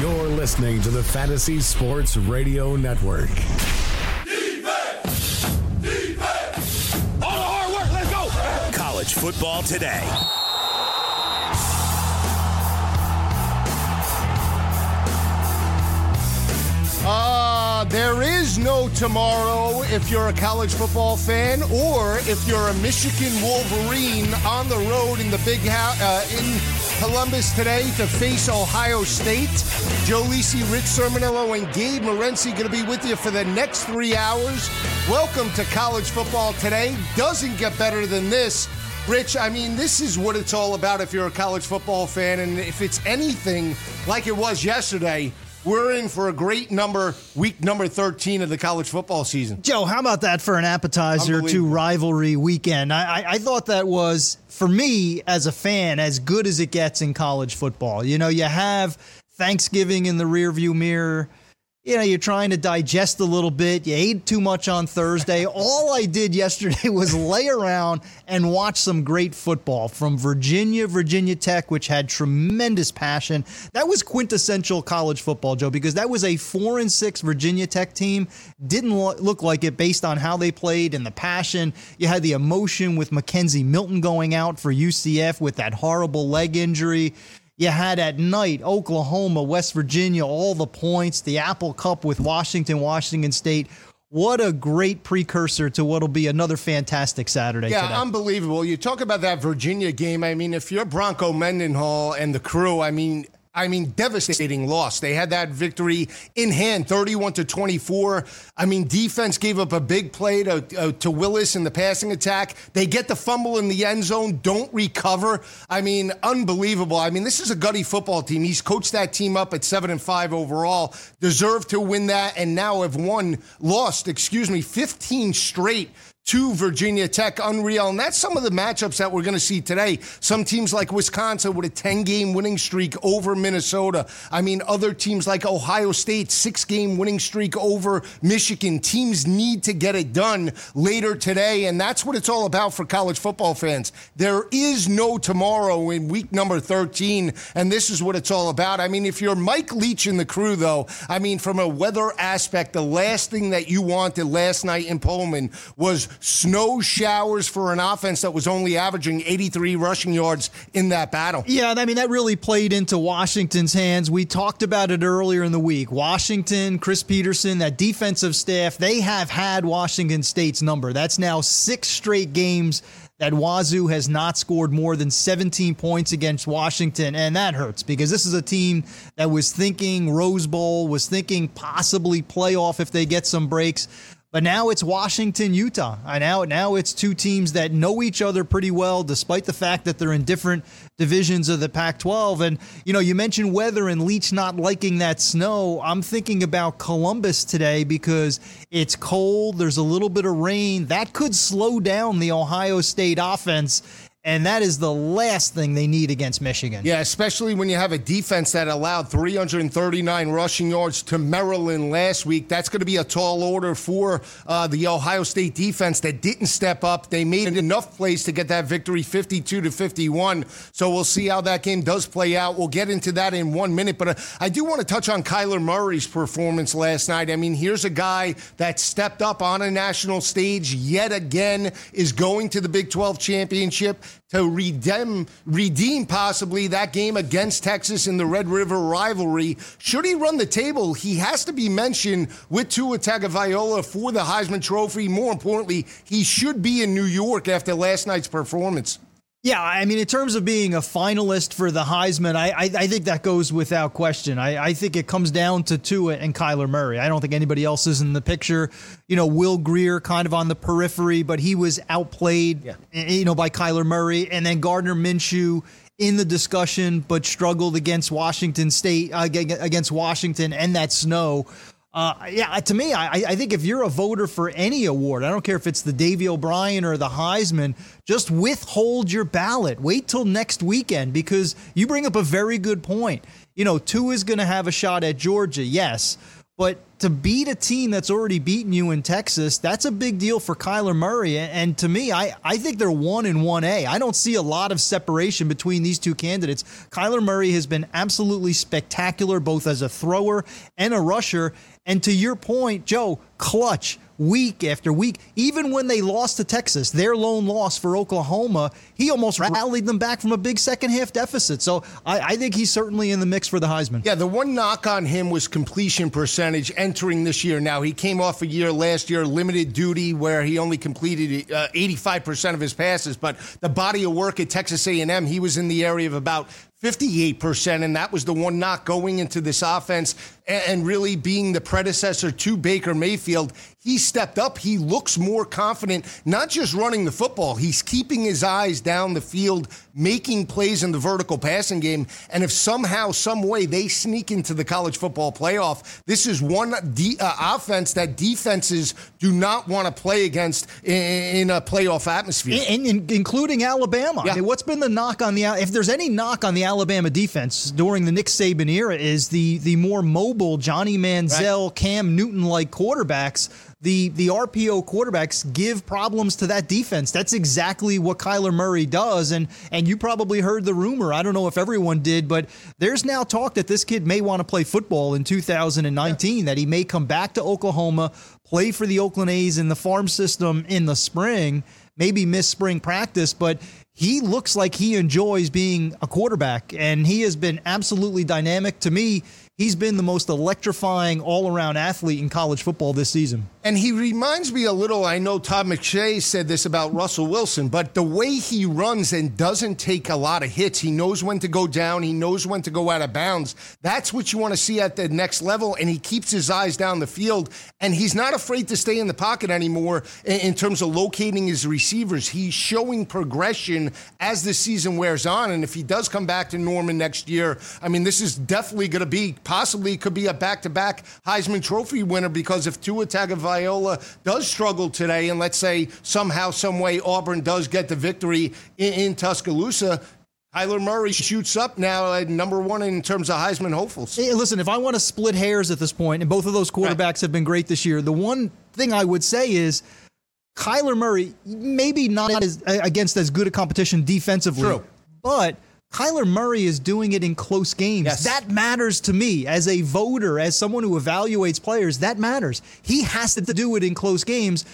You're listening to the Fantasy Sports Radio Network. All the hard work, let's go. College football today. Uh, there is no tomorrow if you're a college football fan or if you're a Michigan Wolverine on the road in the big house uh, in Columbus today to face Ohio State. Joe Lisi, Rich Cirminiello, and Gabe Morency going to be with you for the next three hours. Welcome to college football today. Doesn't get better than this. Rich, I mean, this is what it's all about if you're a college football fan. And if it's anything like it was yesterday, we're in for a great number, week number 13 of the college football season. Joe, how about that for an appetizer to rivalry weekend? I, I, I, thought that was, for me as a fan, as good as it gets in college football. You know, you have Thanksgiving in the rearview mirror you know, you're trying to digest a little bit. You ate too much on Thursday. All I did yesterday was lay around and watch some great football from Virginia, Virginia Tech, which had tremendous passion. That was quintessential college football, Joe, because that was a four and six Virginia Tech team. Didn't look like it based on how they played and the passion. You had the emotion with McKenzie Milton going out for UCF with that horrible leg injury. You had at night Oklahoma, West Virginia, all the points, the Apple Cup with Washington, Washington State. What a great precursor to what'll be another fantastic Saturday. Yeah, today. unbelievable. You talk about that Virginia game. I mean, if you're Bronco Mendenhall and the crew, I mean, I mean, devastating loss. They had that victory in hand, 31 to 24. I mean, defense gave up a big play to, uh, to Willis in the passing attack. They get the fumble in the end zone, don't recover. I mean, unbelievable. I mean, this is a gutty football team. He's coached that team up at 7 and 5 overall, deserved to win that, and now have won, lost, excuse me, 15 straight to Virginia Tech. Unreal. And that's some of the matchups that we're going to see today. Some teams like Wisconsin with a 10 game winning streak over Minnesota. I mean, other teams like Ohio State, six game winning streak over Michigan. Teams need to get it done later today. And that's what it's all about for college football fans. There is no tomorrow in week number 13. And this is what it's all about. I mean, if you're Mike Leach and the crew, though, I mean, from a weather aspect, the last thing that you wanted last night in Pullman was snow showers for an offense that was only averaging 83 rushing yards in that battle. Yeah, I mean, that really played into Washington's hands. We talked about it earlier in the week. Washington, Chris Petersen, that defensive staff, they have had Washington State's number. That's now six straight games that Wazoo has not scored more than 17 points against Washington, and that hurts because this is a team that was thinking Rose Bowl, was thinking possibly playoff if they get some breaks. But now it's Washington, Utah. I now now it's two teams that know each other pretty well, despite the fact that they're in different divisions of the Pac-12. And you know, you mentioned weather and Leach not liking that snow. I'm thinking about Columbus today because it's cold. There's a little bit of rain that could slow down the Ohio State offense and that is the last thing they need against Michigan. Yeah, especially when you have a defense that allowed 339 rushing yards to Maryland last week. That's going to be a tall order for uh, the Ohio State defense that didn't step up. They made enough plays to get that victory 52 to 51. So we'll see how that game does play out. We'll get into that in one minute. But uh, I do want to touch on Kyler Murray's performance last night. I mean, here's a guy that stepped up on a national stage yet again, is going to the Big 12 championship to redeem, redeem possibly that game against Texas in the Red River rivalry. Should he run the table, he has to be mentioned with Tua Tagovailoa for the Heisman Trophy. More importantly, he should be in New York after last night's performance. Yeah, I mean, in terms of being a finalist for the Heisman, I, I, I think that goes without question. I, I think it comes down to Tua and Kyler Murray. I don't think anybody else is in the picture. You know, Will Grier kind of on the periphery, but he was outplayed, yeah. you know, by Kyler Murray. And then Gardner Minshew in the discussion, but struggled against Washington State, uh, against Washington and that snow. Uh, yeah, to me, I, I think if you're a voter for any award, I don't care if it's the Davy O'Brien or the Heisman, just withhold your ballot. Wait till next weekend because you bring up a very good point. You know, Tua is going to have a shot at Georgia, yes, but to beat a team that's already beaten you in Texas, that's a big deal for Kyler Murray. And to me, I, I think they're one in 1A. I don't see a lot of separation between these two candidates. Kyler Murray has been absolutely spectacular, both as a thrower and a rusher. And to your point, Joe, clutch week after week. Even when they lost to Texas, their lone loss for Oklahoma, he almost rallied them back from a big second half deficit. So I, I, think he's certainly in the mix for the Heisman. Yeah, the one knock on him was completion percentage entering this year. Now, he came off a year last year, limited duty, where he only completed uh, 85% of his passes. But the body of work at Texas A&M, he was in the area of about 58%, and that was the one knock going into this offense and really being the predecessor to Baker Mayfield. He stepped up. He looks more confident, not just running the football, he's keeping his eyes down the field, making plays in the vertical passing game. And if somehow, some way they sneak into the college football playoff, this is one de- uh, offense that defenses do not want to play against in, in a playoff atmosphere, in, in, including Alabama. Yeah. I mean, what's been the knock on the if there's any knock on the Alabama defense during the Nick Saban era is the the more mobile Johnny Manziel, right. Cam Newton like quarterbacks the the RPO quarterbacks give problems to that defense. That's exactly what Kyler Murray does. And and you probably heard the rumor. I don't know if everyone did, but there's now talk that this kid may want to play football in 2019. Yeah. That he may come back to Oklahoma, play for the Oakland A's in the farm system in the spring, maybe miss spring practice, but he looks like he enjoys being a quarterback, and he has been absolutely dynamic. To me, he's been the most electrifying all around athlete in college football this season. And he reminds me a little, I know Todd McShay said this about Russell Wilson, but the way he runs and doesn't take a lot of hits, he knows when to go down, he knows when to go out of bounds. That's what you want to see at the next level. And he keeps his eyes down the field, and he's not afraid to stay in the pocket anymore in terms of locating his receivers. He's showing progression as the season wears on. And if he does come back to Norman next year, I mean, this is definitely going to be possibly could be a back to back Heisman Trophy winner because if Tua Tagovailoa does struggle today, and let's say somehow, some way Auburn does get the victory in, in Tuscaloosa, Kyler Murray shoots up now at number one in terms of Heisman hopefuls. Hey, listen, if I want to split hairs at this point, and both of those quarterbacks right. have been great this year, the one thing I would say is Kyler Murray, maybe not as, against as good a competition defensively, True. but – Kyler Murray is doing it in close games. Yes. That matters to me as a voter, as someone who evaluates players. That matters. He has to do it in close games.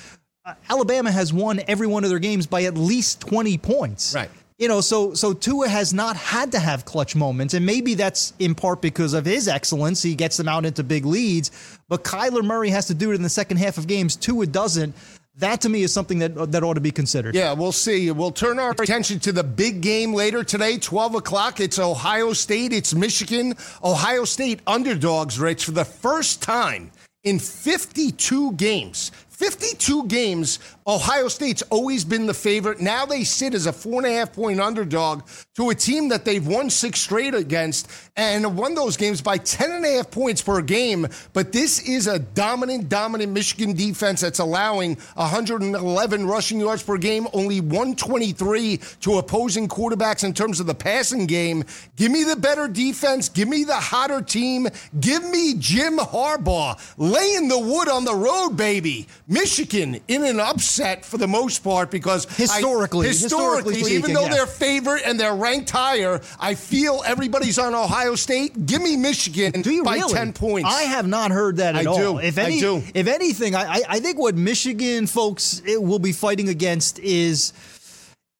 Uh, Alabama has won every one of their games by at least 20 points. Right. You know, so so Tua has not had to have clutch moments, and maybe that's in part because of his excellence. He gets them out into big leads, but Kyler Murray has to do it in the second half of games. Tua doesn't. That to me is something that that ought to be considered. Yeah, we'll see. We'll turn our attention to the big game later today, 12 o'clock. It's Ohio State, it's Michigan. Ohio State underdogs, Rich, for the first time in 52 games. 52 games, Ohio State's always been the favorite. Now they sit as a four and a half point underdog to a team that they've won six straight against and won those games by 10 and a half points per game. But this is a dominant, dominant Michigan defense that's allowing 111 rushing yards per game, only 123 to opposing quarterbacks in terms of the passing game. Give me the better defense. Give me the hotter team. Give me Jim Harbaugh laying the wood on the road, baby. Michigan in an upset for the most part because historically, I, historically, historically even though they're favorite and they're ranked higher, I feel everybody's on Ohio State. Give me Michigan Do you by really? ten points. I have not heard that at I all. Do. If any, I do. if anything, I, I think what Michigan folks eh, will be fighting against is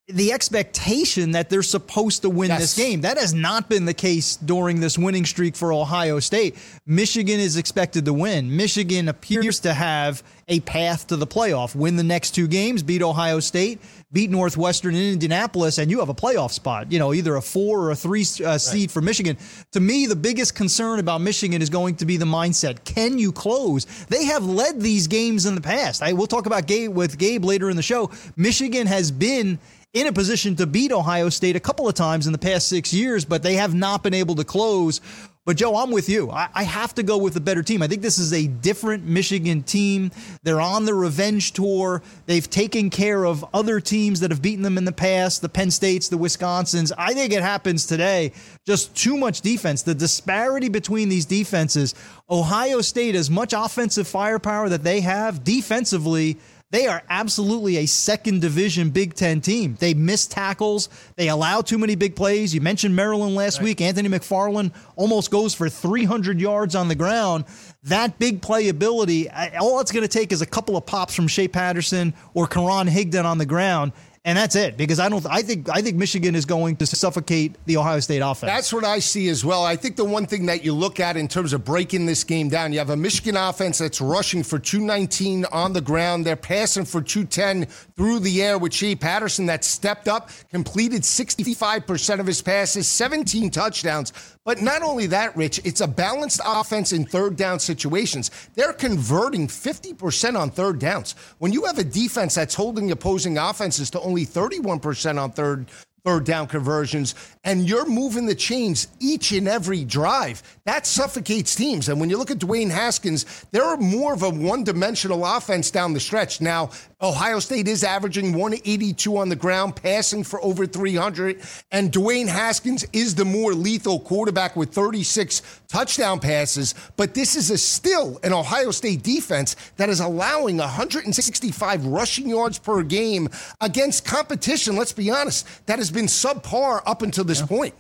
the expectation that they're supposed to win yes. this game. That has not been the case during this winning streak for Ohio State. Michigan is expected to win. Michigan appears to have a path to the playoff. Win the next two games, beat Ohio State, beat Northwestern in Indianapolis, and you have a playoff spot. You know, either a four or a three uh, seed right. for Michigan. To me, the biggest concern about Michigan is going to be the mindset. Can you close? They have led these games in the past. I will talk about Gabe with Gabe later in the show. Michigan has been in a position to beat Ohio State a couple of times in the past six years, but they have not been able to close. But Joe, I'm with you. I, I, have to go with the better team. I think this is a different Michigan team. They're on the revenge tour. They've taken care of other teams that have beaten them in the past, the Penn States, the Wisconsins. I think it happens today. Just too much defense. The disparity between these defenses. Ohio State, as much offensive firepower that they have, defensively, they are absolutely a second division Big Ten team. They miss tackles. They allow too many big plays. You mentioned Maryland last right. week. Anthony McFarland almost goes for 300 yards on the ground. That big playability, all it's going to take is a couple of pops from Shea Patterson or Karan Higdon on the ground, and that's it because I don't I think I think Michigan is going to suffocate the Ohio State offense. That's what I see as well. I think the one thing that you look at in terms of breaking this game down, you have a Michigan offense that's rushing for 219 on the ground. They're passing for 210 through the air with Shea Patterson that stepped up, completed 65% of his passes, 17 touchdowns. But not only that, Rich, it's a balanced offense in third down situations. They're converting 50% on third downs. When you have a defense that's holding opposing offenses to only 31% on third third down conversions, and you're moving the chains each and every drive. That suffocates teams. And when you look at Dwayne Haskins, they're more of a one dimensional offense down the stretch. Now, Ohio State is averaging 182 on the ground, passing for over 300. And Dwayne Haskins is the more lethal quarterback with 36 touchdown passes. But this is a still an Ohio State defense that is allowing 165 rushing yards per game against competition, let's be honest, that has been subpar up until this yeah. point.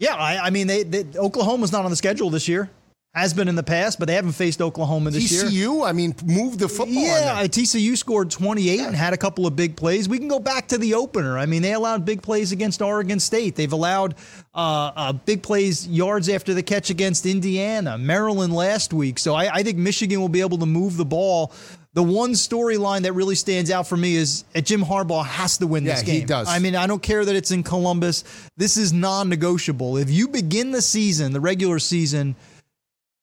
Yeah, I, I mean, they, they, Oklahoma's not on the schedule this year has been in the past, but they haven't faced Oklahoma this TCU, year. TCU, I mean, move the football. Yeah, TCU scored 28 yeah. and had a couple of big plays. We can go back to the opener. I mean, they allowed big plays against Oregon State. They've allowed uh, uh, big plays, yards after the catch against Indiana, Maryland last week. So I, I think Michigan will be able to move the ball. The one storyline that really stands out for me is that Jim Harbaugh has to win yeah, this game. He does. I mean, I don't care that it's in Columbus. This is non-negotiable. If you begin the season, the regular season –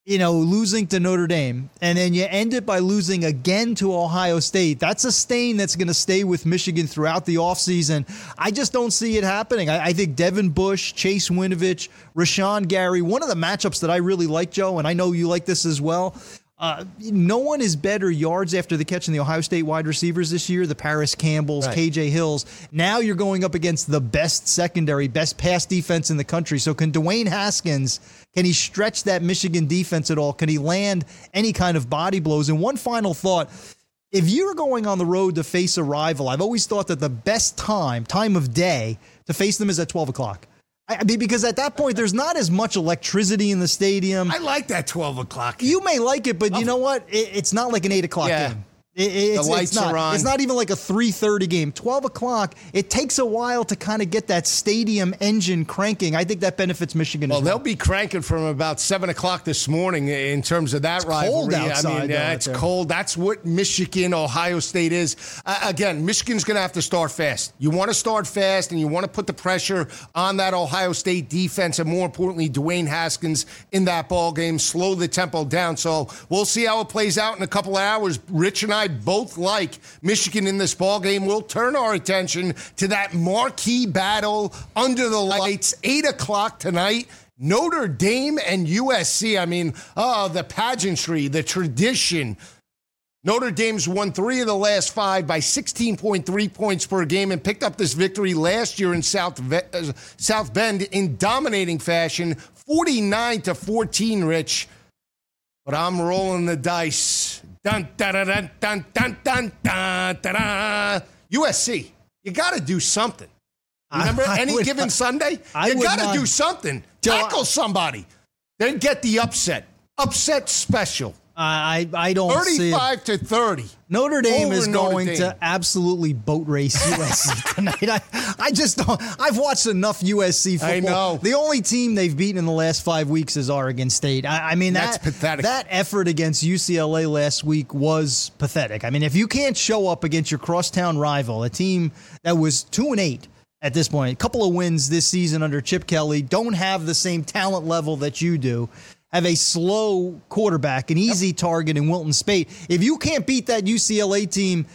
you know, losing to Notre Dame, and then you end it by losing again to Ohio State. That's a stain that's going to stay with Michigan throughout the offseason. I just don't see it happening. I, I, think Devin Bush, Chase Winovich, Rashan Gary, one of the matchups that I really like, Joe, and I know you like this as well. Uh, no one is better yards after the catch in the Ohio State wide receivers this year, the Paris Campbells, right. KJ Hills. Now you're going up against the best secondary, best pass defense in the country. So can Dwayne Haskins, can he stretch that Michigan defense at all? Can he land any kind of body blows? And one final thought. If you're going on the road to face a rival, I've always thought that the best time, time of day, to face them is at 12 o'clock. I mean, because at that point, there's not as much electricity in the stadium. I like that 12 o'clock. You may like it, but you know what? It, it's not like an 8 o'clock yeah. game. It, it's, the lights it's not, are on. It's not even like a 3:30 game. 12 o'clock. It takes a while to kind of get that stadium engine cranking. I think that benefits Michigan. Well, well. they'll be cranking from about seven o'clock this morning in terms of that it's rivalry. Cold outside, I mean, yeah, it's cold. That's what Michigan, Ohio State is. Uh, again, Michigan's going to have to start fast. You want to start fast, and you want to put the pressure on that Ohio State defense, and more importantly, Dwayne Haskins in that ball game. Slow the tempo down. So we'll see how it plays out in a couple of hours. Rich and I both like Michigan in this ball game, we'll turn our attention to that marquee battle under the lights, 8 o'clock tonight. Notre Dame and USC. I mean, oh, the pageantry, the tradition. Notre Dame's won three of the last five by 16.3 points per game and picked up this victory last year in South, uh, South Bend in dominating fashion, 49 to 14, Rich. But I'm rolling the dice. Dun, dun, dun, dun, dun, dun, dun, dun, dun, USC, you got to do something. Remember, I, I any would, given Sunday, I you got to do something. Tackle somebody. Then get the upset. Upset special. I I don't 35 to 30. Notre Dame is going Dame. to absolutely boat race USC tonight. I, I just don't. I've watched enough USC football. I know. The only team they've beaten in the last five weeks is Oregon State. I, I mean, that's that, pathetic. That effort against UCLA last week was pathetic. I mean, if you can't show up against your crosstown rival, a team that was two and eight at this point, a couple of wins this season under Chip Kelly, don't have the same talent level that you do have a slow quarterback, an easy yep. target in Wilton Speight. If you can't beat that UCLA team,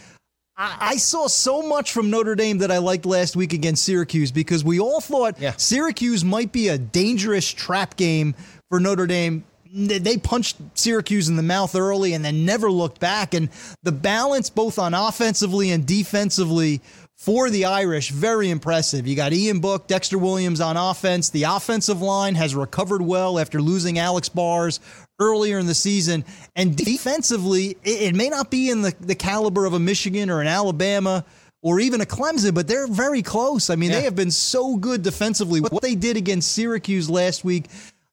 I saw so much from Notre Dame that I liked last week against Syracuse because we all thought yeah. Syracuse might be a dangerous trap game for Notre Dame. They punched Syracuse in the mouth early and then never looked back. And the balance, both on offensively and defensively, for the Irish, very impressive. You got Ian Book, Dexter Williams on offense. The offensive line has recovered well after losing Alex Bars earlier in the season. And defensively, it, may not be in the, the caliber of a Michigan or an Alabama or even a Clemson, but they're very close. I mean, yeah. they have been so good defensively. What they did against Syracuse last week,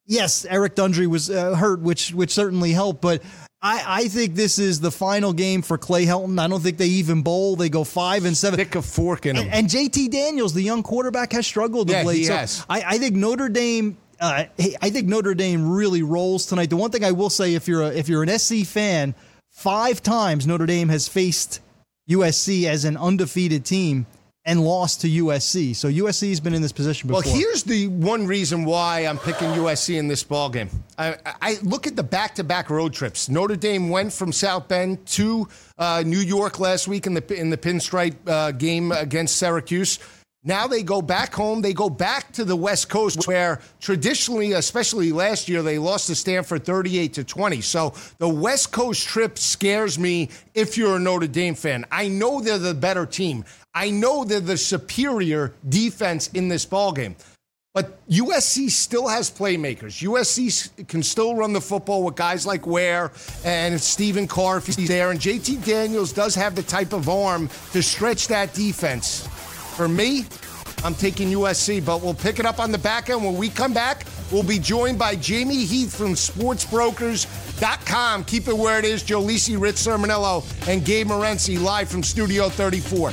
yes, Eric Dungey was uh, hurt, which which certainly helped, but I, I think this is the final game for Clay Helton. I don't think they even bowl. They go five and seven. Stick a fork in them. And, and JT Daniels, the young quarterback, has struggled yeah, of late. He so has. I, I think Notre Dame uh, I think Notre Dame really rolls tonight. The one thing I will say, if you're a, if you're an SC fan, five times Notre Dame has faced USC as an undefeated team and lost to USC. So USC has been in this position before. Well, here's the one reason why I'm picking USC in this ball game. I, I look at the back-to-back road trips. Notre Dame went from South Bend to uh, New York last week in the in the pinstripe uh, game against Syracuse. Now they go back home. They go back to the West Coast, where traditionally, especially last year, they lost to Stanford 38 to 20. So the West Coast trip scares me if you're a Notre Dame fan. I know they're the better team. I know they're the superior defense in this ballgame. But USC still has playmakers. USC can still run the football with guys like Ware and Stephen Carr if he's there. And JT Daniels does have the type of arm to stretch that defense. For me, I'm taking USC, but we'll pick it up on the back end. When we come back, we'll be joined by Jamie Heath from sportsbrokers.com. Keep it where it is. Joe Lisi, Rich Cirminiello, and Gabe Morency live from Studio 34.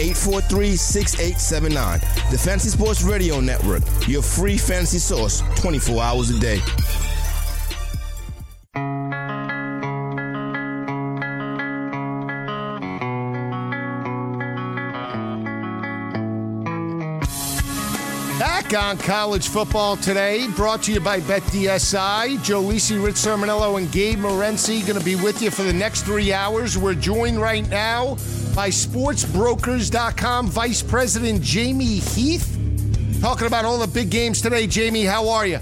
843 6879. The Fantasy Sports Radio Network. Your free fantasy source 24 hours a day. Back on college football today, brought to you by BetDSI. Joe Lisi, Rich Cirminiello, and Gabe Morency going to be with you for the next three hours. We're joined right now by SportsBrokers.com Vice President Jamie Heath talking about all the big games today. Jamie, how are you?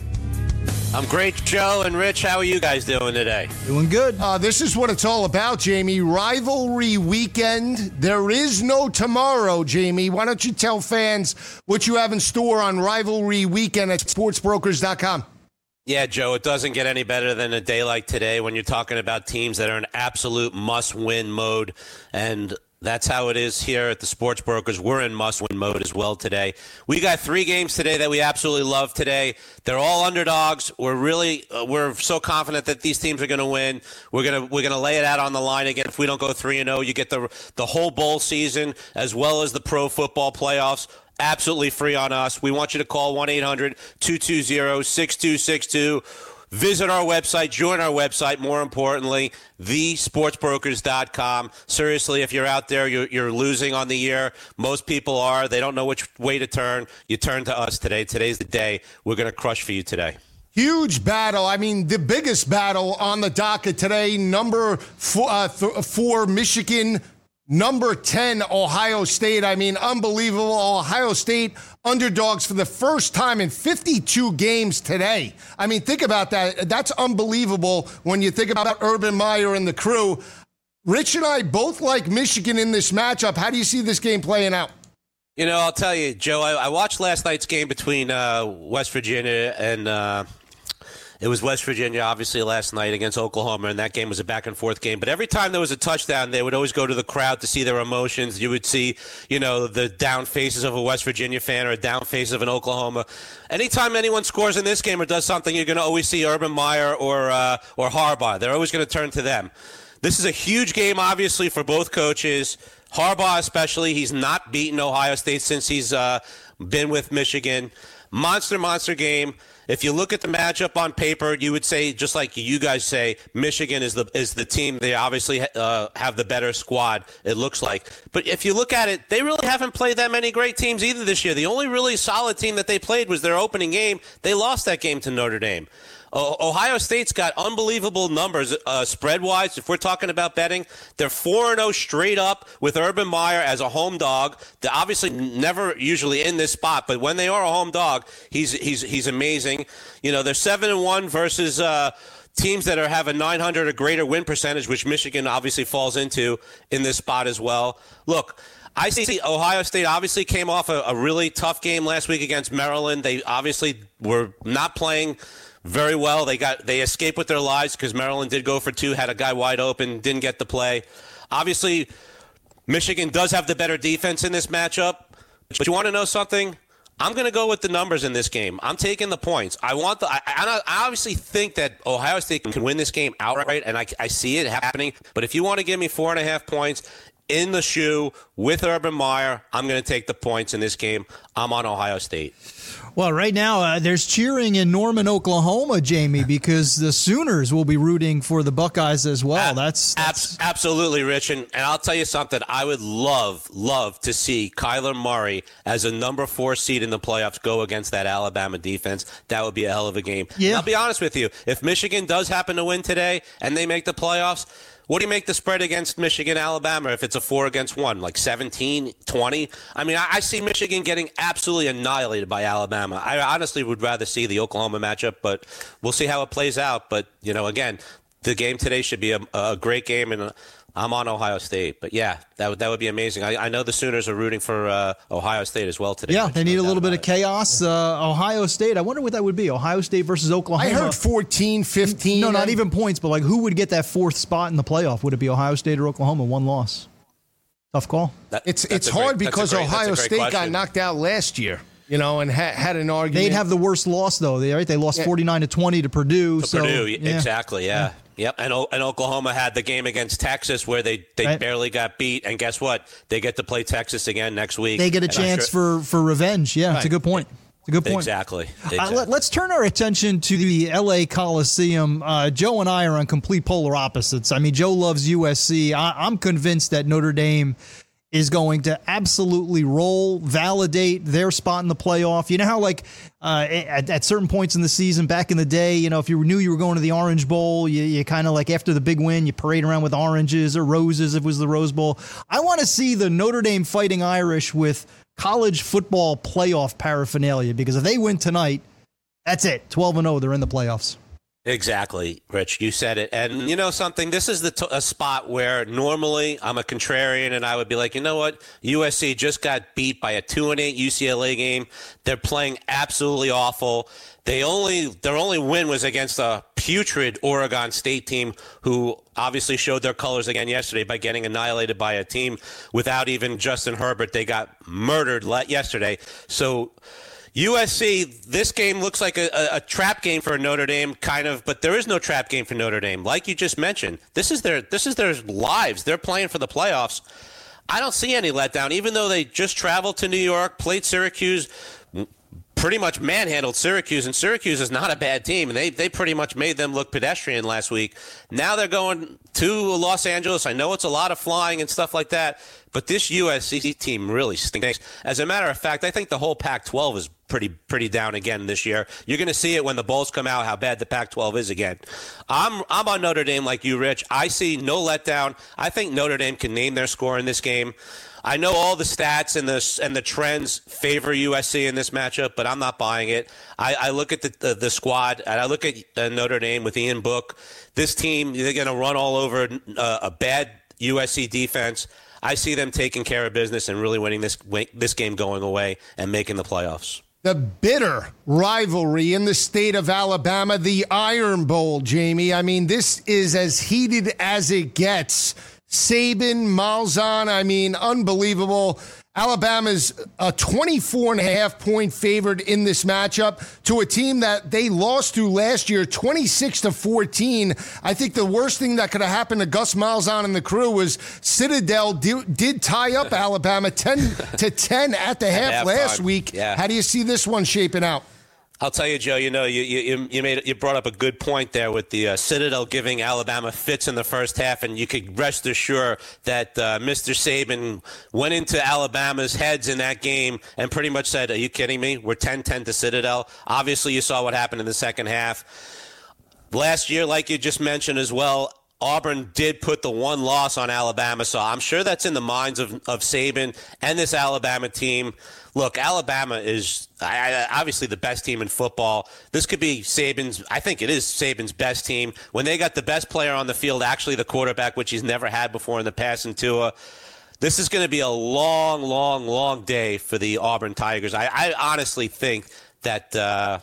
I'm great, Joe and Rich. How are you guys doing today? Doing good. Uh, this is what it's all about, Jamie. Rivalry weekend. There is no tomorrow, Jamie. Why don't you tell fans what you have in store on Rivalry weekend at sportsbrokers.com? Yeah, Joe, it doesn't get any better than a day like today when you're talking about teams that are in absolute must win mode. And that's how it is here at the Sports Brokers. We're in must-win mode as well today. We got three games today that we absolutely love today. They're all underdogs. We're really uh, we're so confident that these teams are going to win. We're gonna we're gonna lay it out on the line again. If we don't go three and zero, oh, you get the the whole bowl season as well as the pro football playoffs absolutely free on us. We want you to call 1 800 220 6262 Visit our website, join our website, more importantly, thesportsbrokers.com. Seriously, if you're out there, you're, you're losing on the year. Most people are. They don't know which way to turn. You turn to us today. Today's the day. We're going to crush for you today. Huge battle. I mean, the biggest battle on the docket today. Number four, uh, th- four Michigan Number 10, Ohio State. I mean, unbelievable. Ohio State underdogs for the first time in 52 games today. I mean, think about that. That's unbelievable when you think about Urban Meyer and the crew. Rich and I both like Michigan in this matchup. How do you see this game playing out? You know, I'll tell you, Joe, I, I watched last night's game between uh, West Virginia and. Uh, It was West Virginia, obviously, last night against Oklahoma, and that game was a back and forth game. But every time there was a touchdown, they would always go to the crowd to see their emotions. You would see, you know, the down faces of a West Virginia fan or a down face of an Oklahoma. Anytime anyone scores in this game or does something, you're going to always see Urban Meyer or uh, or Harbaugh. They're always going to turn to them. This is a huge game, obviously, for both coaches. Harbaugh, especially, he's not beaten Ohio State since he's uh, been with Michigan. Monster, monster game. If you look at the matchup on paper, you would say, just like you guys say, Michigan is the is the team. They obviously uh, have the better squad. It looks like, but if you look at it, they really haven't played that many great teams either this year. The only really solid team that they played was their opening game. They lost that game to Notre Dame. Ohio State's got unbelievable numbers uh, spread wise. If we're talking about betting, they're 4 0 straight up with Urban Meyer as a home dog. They're obviously never usually in this spot, but when they are a home dog, he's, he's, he's amazing. You know, they're 7 and 1 versus. Uh, teams that are have a 900 or greater win percentage, which Michigan obviously falls into in this spot as well. Look, I see Ohio State obviously came off a, a, really tough game last week against Maryland. They obviously were not playing very well. They got they escaped with their lives because Maryland did go for two, had a guy wide open, didn't get the play. Obviously, Michigan does have the better defense in this matchup. But you want to know something? I'm going to go with the numbers in this game. I'm taking the points. I want the. I, I, obviously think that Ohio State can win this game outright, and I, I see it happening. But if you want to give me four and a half points in the shoe with Urban Meyer, I'm going to take the points in this game. I'm on Ohio State. Well, right now uh, there's cheering in Norman, Oklahoma, Jamie, because the Sooners will be rooting for the Buckeyes as well. That's, that's... Ab- absolutely, Rich, and, and I'll tell you something. I would love, love to see Kyler Murray as a number four seed in the playoffs go against that Alabama defense. That would be a hell of a game. Yeah. And I'll be honest with you. If Michigan does happen to win today and they make the playoffs, what do you make the spread against Michigan, Alabama if it's a four against one, like 17, 20? I mean, I, I see Michigan getting absolutely annihilated by Alabama. I honestly would rather see the Oklahoma matchup, but we'll see how it plays out. But, you know, again, the game today should be a, a great game and I'm on Ohio State, but yeah, that would that would be amazing. I, I know the Sooners are rooting for uh, Ohio State as well today. Yeah, they need a little bit of chaos. Uh, Ohio State. I wonder what that would be. Ohio State versus Oklahoma. I heard 14, 15. No, not even points, but like who would get that fourth spot in the playoff? Would it be Ohio State or Oklahoma? One loss. Tough call. That, it's it's hard great, because great, Ohio State question. got knocked out last year you know, and ha- had an argument. They'd have the worst loss though. They right? They lost forty nine to twenty to Purdue. To so, Purdue, yeah. exactly. Yeah. yeah. Yep, and, and Oklahoma had the game against Texas where they, they right. barely got beat, and guess what? They get to play Texas again next week. They get a chance sure, for for revenge. Yeah, right. it's a good point. It's a good point. Exactly. exactly. Uh, let, us turn our attention to the LA Coliseum. Uh, Joe and I are on complete polar opposites. I mean, Joe loves USC. I, I'm convinced that Notre Dame is going to absolutely roll, validate their spot in the playoff. You know how, like, uh, at, at, certain points in the season back in the day, you know, if you knew you were going to the Orange Bowl, you, you kind of like after the big win, you parade around with oranges or roses if it was the Rose Bowl. I want to see the Notre Dame Fighting Irish with college football playoff paraphernalia because if they win tonight, that's it. 12 and 0, they're in the playoffs. Exactly, Rich. You said it. And mm-hmm. you know something? This is the t- a spot where normally I'm a contrarian and I would be like, you know what? USC just got beat by a 2 and 8 UCLA game. They're playing absolutely awful. They only their only win was against a putrid Oregon State team who obviously showed their colors again yesterday by getting annihilated by a team without even Justin Herbert. They got murdered yesterday. So USC, this game looks like a, a, a, trap game for Notre Dame, kind of, but there is no trap game for Notre Dame. Like you just mentioned, this is their this is their lives. They're playing for the playoffs. I don't see any letdown, even though they just traveled to New York, played Syracuse, pretty much manhandled Syracuse, and Syracuse is not a bad team, and they they pretty much made them look pedestrian last week. Now they're going to Los Angeles. I know it's a lot of flying and stuff like that, but this USC team really stinks. As a matter of fact, I think the whole Pac-12 is pretty pretty down again this year. You're going to see it when the Bulls come out how bad the Pac-12 is again. I'm I'm on Notre Dame like you, Rich. I see no letdown. I think Notre Dame can name their score in this game. I know all the stats and the and the trends favor USC in this matchup, but I'm not buying it. I, I look at the, the, the squad and I look at uh, Notre Dame with Ian Book. This team they're going to run all over uh, a bad USC defense. I see them taking care of business and really winning this this game going away and making the playoffs. the bitter rivalry in the state of Alabama, the Iron Bowl, Jamie. I mean, this is as heated as it gets. Saban, Malzahn, I mean, unbelievable. Alabama's a 24 and a half point favorite in this matchup to a team that they lost to last year 26 to 14. I think the worst thing that could have happened to Gus Malzahn and the crew was Citadel did, did tie up Alabama 10 to 10 at the half last week. Yeah. How do you see this one shaping out? I'll tell you, Joe. You know, you you, you made you brought up a good point there with the uh, Citadel giving Alabama fits in the first half, and you could rest assured that uh, Mr. Saban went into Alabama's heads in that game and pretty much said, "Are you kidding me? We're 10-10 to Citadel." Obviously, you saw what happened in the second half. Last year, like you just mentioned as well, Auburn did put the one loss on Alabama, so I'm sure that's in the minds of, of Saban and this Alabama team. Look, Alabama is obviously the best team in football. This could be Saban's, I think it is Saban's best team. When they got the best player on the field, actually the quarterback, which he's never had before in the past in Tua, this is going to be a long, long, long day for the Auburn Tigers. I, I honestly think that. Uh,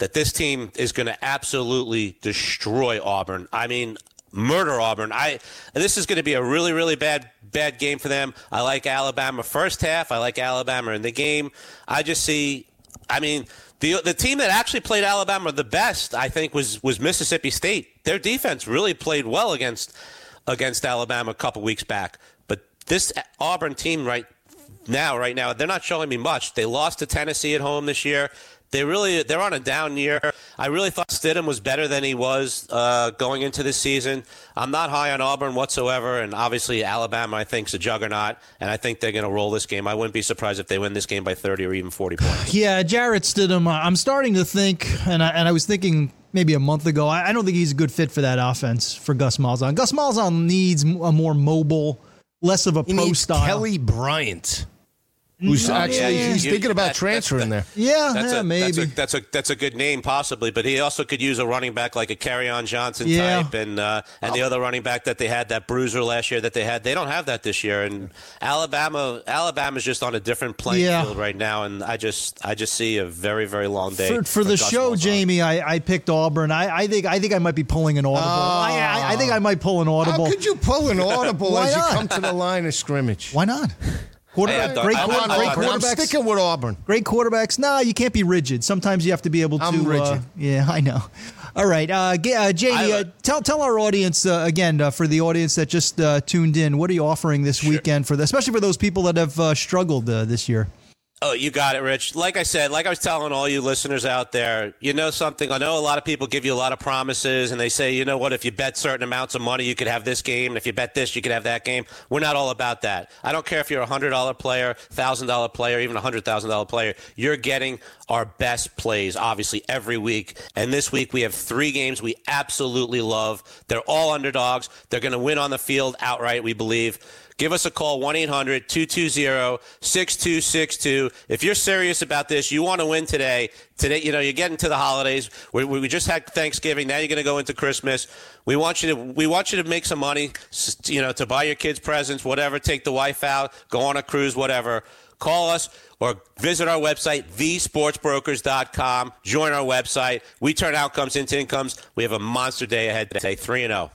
that this team is going to absolutely destroy Auburn. I mean, murder Auburn. I this is going to be a really really bad bad game for them. I like Alabama first half. I like Alabama in the game. I just see. I mean. The, the team that actually played Alabama the best, I think, was was Mississippi State. Their defense really played well against against Alabama a couple weeks back. But this Auburn team right now, right now, they're not showing me much. They lost to Tennessee at home this year. They really they're on a down year. I really thought Stidham was better than he was uh, going into this season. I'm not high on Auburn whatsoever, and obviously Alabama I think is a juggernaut, and I think they're going to roll this game. I wouldn't be surprised if they win this game by 30 or even 40 points. Yeah, Jarrett Stidham. I'm starting to think, and I, and I was thinking maybe a month ago. I, I don't think he's a good fit for that offense for Gus Malzahn. Gus Malzahn needs a more mobile, less of a he pro style. Kelly Bryant who's mm, actually yeah, he's you, thinking about that, transferring there. Yeah, that's yeah, a, maybe that's a, that's a that's a good name possibly, but he also could use a running back like a Kerryon Johnson yeah. type, and uh, and the other running back that they had that bruiser last year that they had they don't have that this year, and Alabama Alabama's just on a different playing yeah. field right now, and I just I just see a very very long day for, for the Gus show, Jamie. I, I picked Auburn. I, I think I think I might be pulling an audible. Uh, I, I, think I might pull an audible. How could you pull an audible as you come to the line of scrimmage? Why not? Quarterback, hey, great, quarter, great quarterbacks. I'm sticking with Auburn. Great quarterbacks. Nah, you can't be rigid. Sometimes you have to be able to. I'm rigid. Uh, yeah, I know. All right, uh, uh, Jamie, uh, tell tell our audience uh, again uh, for the audience that just tuned in. What are you offering this sure. weekend for, the, especially for those people that have struggled this year? Oh, you got it, Rich. Like I said, like I was telling all you listeners out there, you know something. I know a lot of people give you a lot of promises and they say, you know what, if you bet certain amounts of money, you could have this game. And if you bet this, you could have that game. We're not all about that. I don't care if you're a $100 player, $1,000 player, even a $100,000 player. You're getting our best plays, obviously, every week. And this week, we have three games we absolutely love. They're all underdogs. They're going to win on the field outright, we believe. Give us a call, 1 800 220 6262. If you're serious about this, you want to win today. Today, you know, you're getting to the holidays. We, we just had Thanksgiving. Now you're going to go into Christmas. We want you to we want you to make some money, you know, to buy your kids presents, whatever. Take the wife out, go on a cruise, whatever. Call us or visit our website, thesportsbrokers.com. Join our website. We turn outcomes into incomes. We have a monster day ahead today, 3 and 0.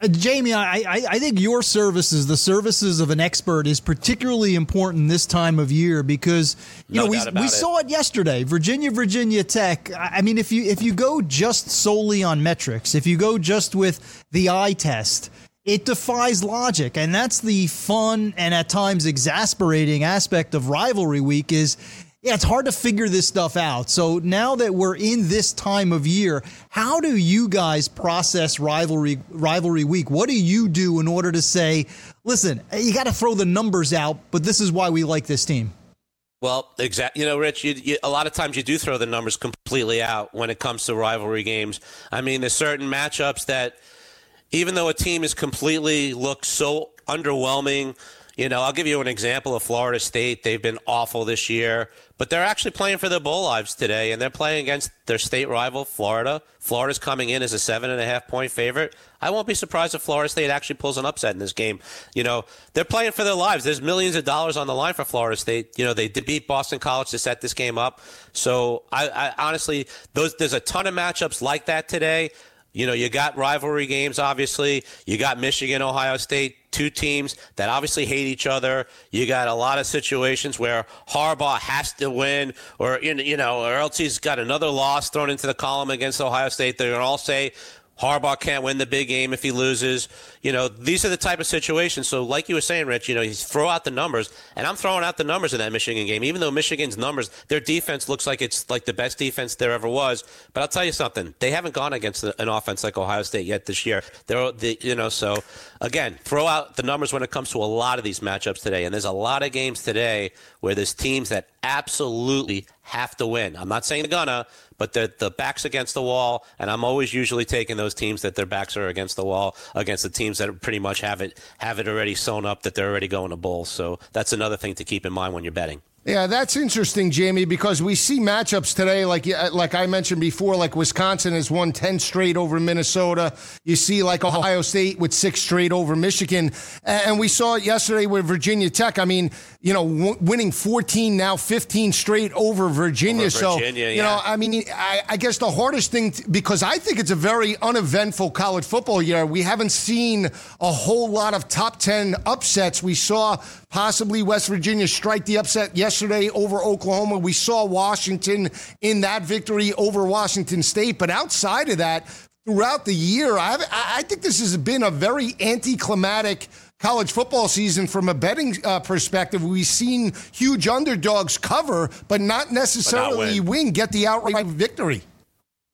Uh, Jamie, I, I, I, think your services, the services of an expert, is particularly important this time of year because you no know we, we it. saw it yesterday. Virginia, Virginia Tech. I mean, if you if you go just solely on metrics, if you go just with the eye test, it defies logic, and that's the fun and at times exasperating aspect of rivalry week. Is yeah, it's hard to figure this stuff out. So now that we're in this time of year, how do you guys process rivalry rivalry week? What do you do in order to say, listen, you got to throw the numbers out, but this is why we like this team? Well, exactly. You know, Rich, you, you, a lot of times you do throw the numbers completely out when it comes to rivalry games. I mean, there's certain matchups that, even though a team is completely looks so underwhelming You know, I'll give you an example of Florida State. They've been awful this year, but they're actually playing for their bowl lives today, and they're playing against their state rival, Florida. Florida's coming in as a seven and a half point favorite. I won't be surprised if Florida State actually pulls an upset in this game. You know, they're playing for their lives. There's millions of dollars on the line for Florida State. You know, they beat Boston College to set this game up. So I, I honestly, those there's a ton of matchups like that today. You know, you got rivalry games, obviously. You got Michigan, Ohio State, two teams that obviously hate each other. You got a lot of situations where Harbaugh has to win, or, you know, or else he's got another loss thrown into the column against Ohio State. They're to all say, Harbaugh can't win the big game if he loses. You know, these are the type of situations. So, like you were saying, Rich, you know, you throw out the numbers, and I'm throwing out the numbers in that Michigan game. Even though Michigan's numbers, their defense looks like it's like the best defense there ever was. But I'll tell you something, they haven't gone against an offense like Ohio State yet this year. They're, the, you know, so again, throw out the numbers when it comes to a lot of these matchups today. And there's a lot of games today where there's teams that absolutely have to win. I'm not saying they're gonna, but the the backs against the wall, and I'm always usually taking those teams that their backs are against the wall against the teams that pretty much have it have it already sewn up that they're already going to bowl. So that's another thing to keep in mind when you're betting. Yeah, that's interesting, Jamie, because we see matchups today, like like I mentioned before, like Wisconsin has won 10 straight over Minnesota. You see, like oh. Ohio State with six straight over Michigan. And we saw it yesterday with Virginia Tech. I mean, you know, w- winning 14, now 15 straight over Virginia. Over so, Virginia, you yeah. know, I mean, I, I guess the hardest thing, t- because I think it's a very uneventful college football year. We haven't seen a whole lot of top 10 upsets. We saw possibly West Virginia strike the upset yesterday over Oklahoma. We saw Washington in that victory over Washington State. But outside of that, throughout the year, I, I think this has been a very anticlimactic college football season from a betting uh, perspective. We've seen huge underdogs cover, but not necessarily win. win, get the outright victory.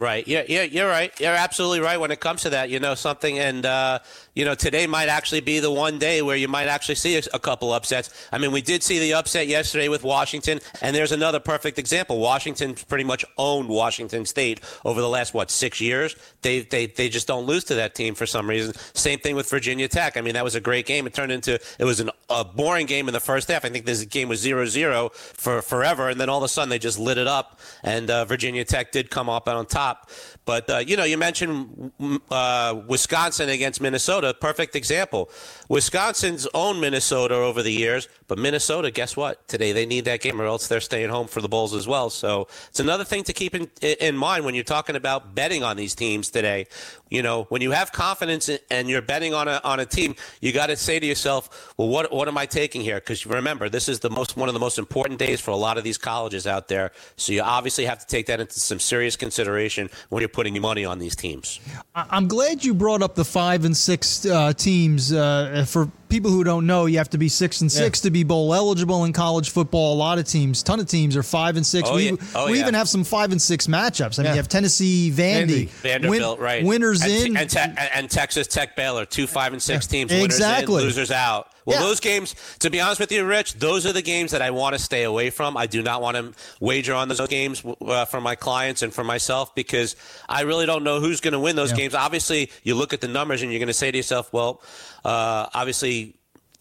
Right. Yeah, yeah, you're right. You're absolutely right when it comes to that. You know something, and uh, you know today might actually be the one day where you might actually see a, a, couple upsets. I mean, we did see the upset yesterday with Washington, and there's another perfect example. Washington pretty much owned Washington State over the last what six years. They they they just don't lose to that team for some reason. Same thing with Virginia Tech. I mean, that was a great game. It turned into it was an, a boring game in the first half. I think this game was 0-0 for forever, and then all of a sudden they just lit it up, and uh, Virginia Tech did come up on top. But uh, you know, you mentioned uh, Wisconsin against Minnesota. Perfect example. Wisconsin's own Minnesota over the years, but Minnesota, guess what? Today they need that game, or else they're staying home for the Bulls as well. So it's another thing to keep in, in mind when you're talking about betting on these teams today. You know, when you have confidence and you're betting on a on a team, you got to say to yourself, "Well, what what am I taking here?" Because remember, this is the most one of the most important days for a lot of these colleges out there. So you obviously have to take that into some serious consideration when you're putting your money on these teams. I'm glad you brought up the five and six uh, teams. Uh, for people who don't know, you have to be six and six yeah. to be bowl eligible in college football. A lot of teams, ton of teams, are five and six. Oh, we yeah. oh, we yeah. even have some five and six matchups. I mean, you have Tennessee, Vandy, Vanderbilt, win, right? Winners and, in, and, te- and, Texas Tech, Baylor, two five and six teams. Exactly. Winners in, losers out. Well, Yeah. those games, to be honest with you, Rich, those are the games that I want to stay away from. I do not want to wager on those games uh, for my clients and for myself because I really don't know who's going to win those Yeah. games. Obviously, you look at the numbers and you're going to say to yourself, well, uh, obviously,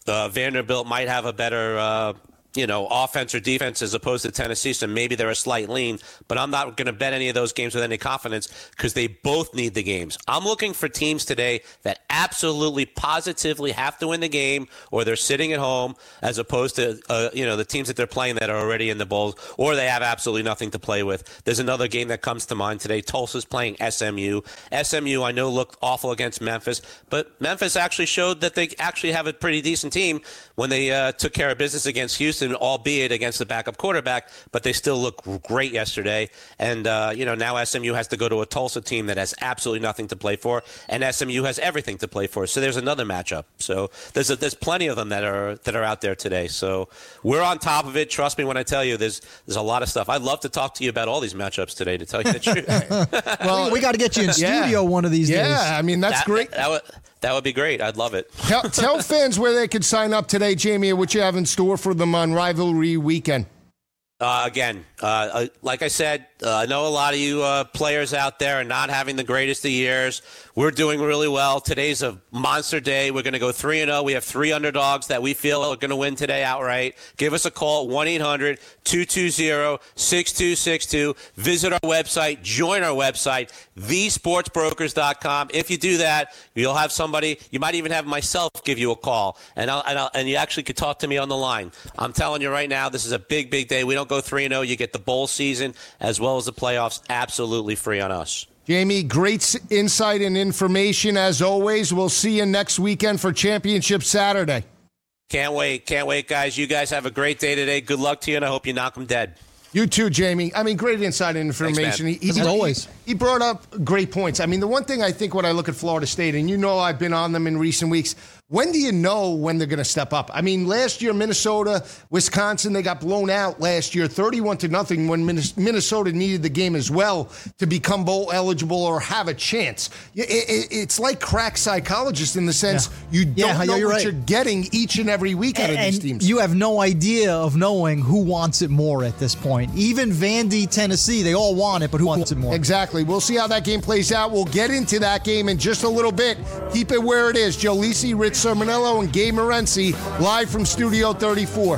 uh, Vanderbilt might have a better. You know, offense or defense as opposed to Tennessee, so maybe they're a slight lean. But I'm not going to bet any of those games with any confidence because they both need the games. I'm looking for teams today that absolutely, positively have to win the game, or they're sitting at home, as opposed to uh, you know the teams that they're playing that are already in the bowls, or they have absolutely nothing to play with. There's another game that comes to mind today. Tulsa's playing SMU. SMU, I know, looked awful against Memphis, but Memphis actually showed that they actually have a pretty decent team when they uh, took care of business against Houston, albeit against the backup quarterback. But they still look great yesterday. And uh, you know now SMU has to go to a Tulsa team that has absolutely nothing to play for, and SMU has everything to play for. So there's another matchup. So there's a, there's plenty of them that are that are out there today. So we're on top of it. Trust me when I tell you, there's there's a lot of stuff. I'd love to talk to you about all these matchups today. To tell you the truth. well, we got to get you in Yeah. studio one of these days. Yeah, I mean, that's that, great. That would that would be great. I'd love it. tell, tell fans where they could sign up today, Jamie, and what you have in store for them on rivalry weekend. Uh, again, Uh, uh, like I said, uh, I know a lot of you uh, players out there are not having the greatest of years. We're doing really well. Today's a monster day. We're going to go 3 and 0. We have three underdogs that we feel are going to win today outright. Give us a call 1 800 220 6262. Visit our website, join our website, thesportsbrokers.com. If you do that, you'll have somebody, you might even have myself give you a call, and, I'll, and, I'll, and you actually could talk to me on the line. I'm telling you right now, this is a big, big day. We don't go 3 0. You get the bowl season as well as the playoffs absolutely free on us. Jamie, great insight and information as always. We'll see you next weekend for Championship Saturday. Can't wait. Can't wait, guys. You guys have a great day today. Good luck to you, and I hope you knock them dead. You too, Jamie. I mean, great insight and information. Thanks, he, he, As always. He brought up great points. I mean, the one thing I think when I look at Florida State, and you know I've been on them in recent weeks, when do you know when they're going to step up? I mean, last year, Minnesota, Wisconsin, they got blown out last year, 31 to nothing, when Minnesota needed the game as well to become bowl eligible or have a chance. It's like crack psychologists in the sense yeah. you don't yeah, know you're what right. you're getting each and every week out of these teams. You have no idea of knowing who wants it more at this point. Even Vandy, Tennessee, they all want it, but who wants it more? Exactly. We'll see how that game plays out. We'll get into that game in just a little bit. Keep it where it is. Joe Lisi, Rich Cirminiello and Gabe Morency live from Studio 34.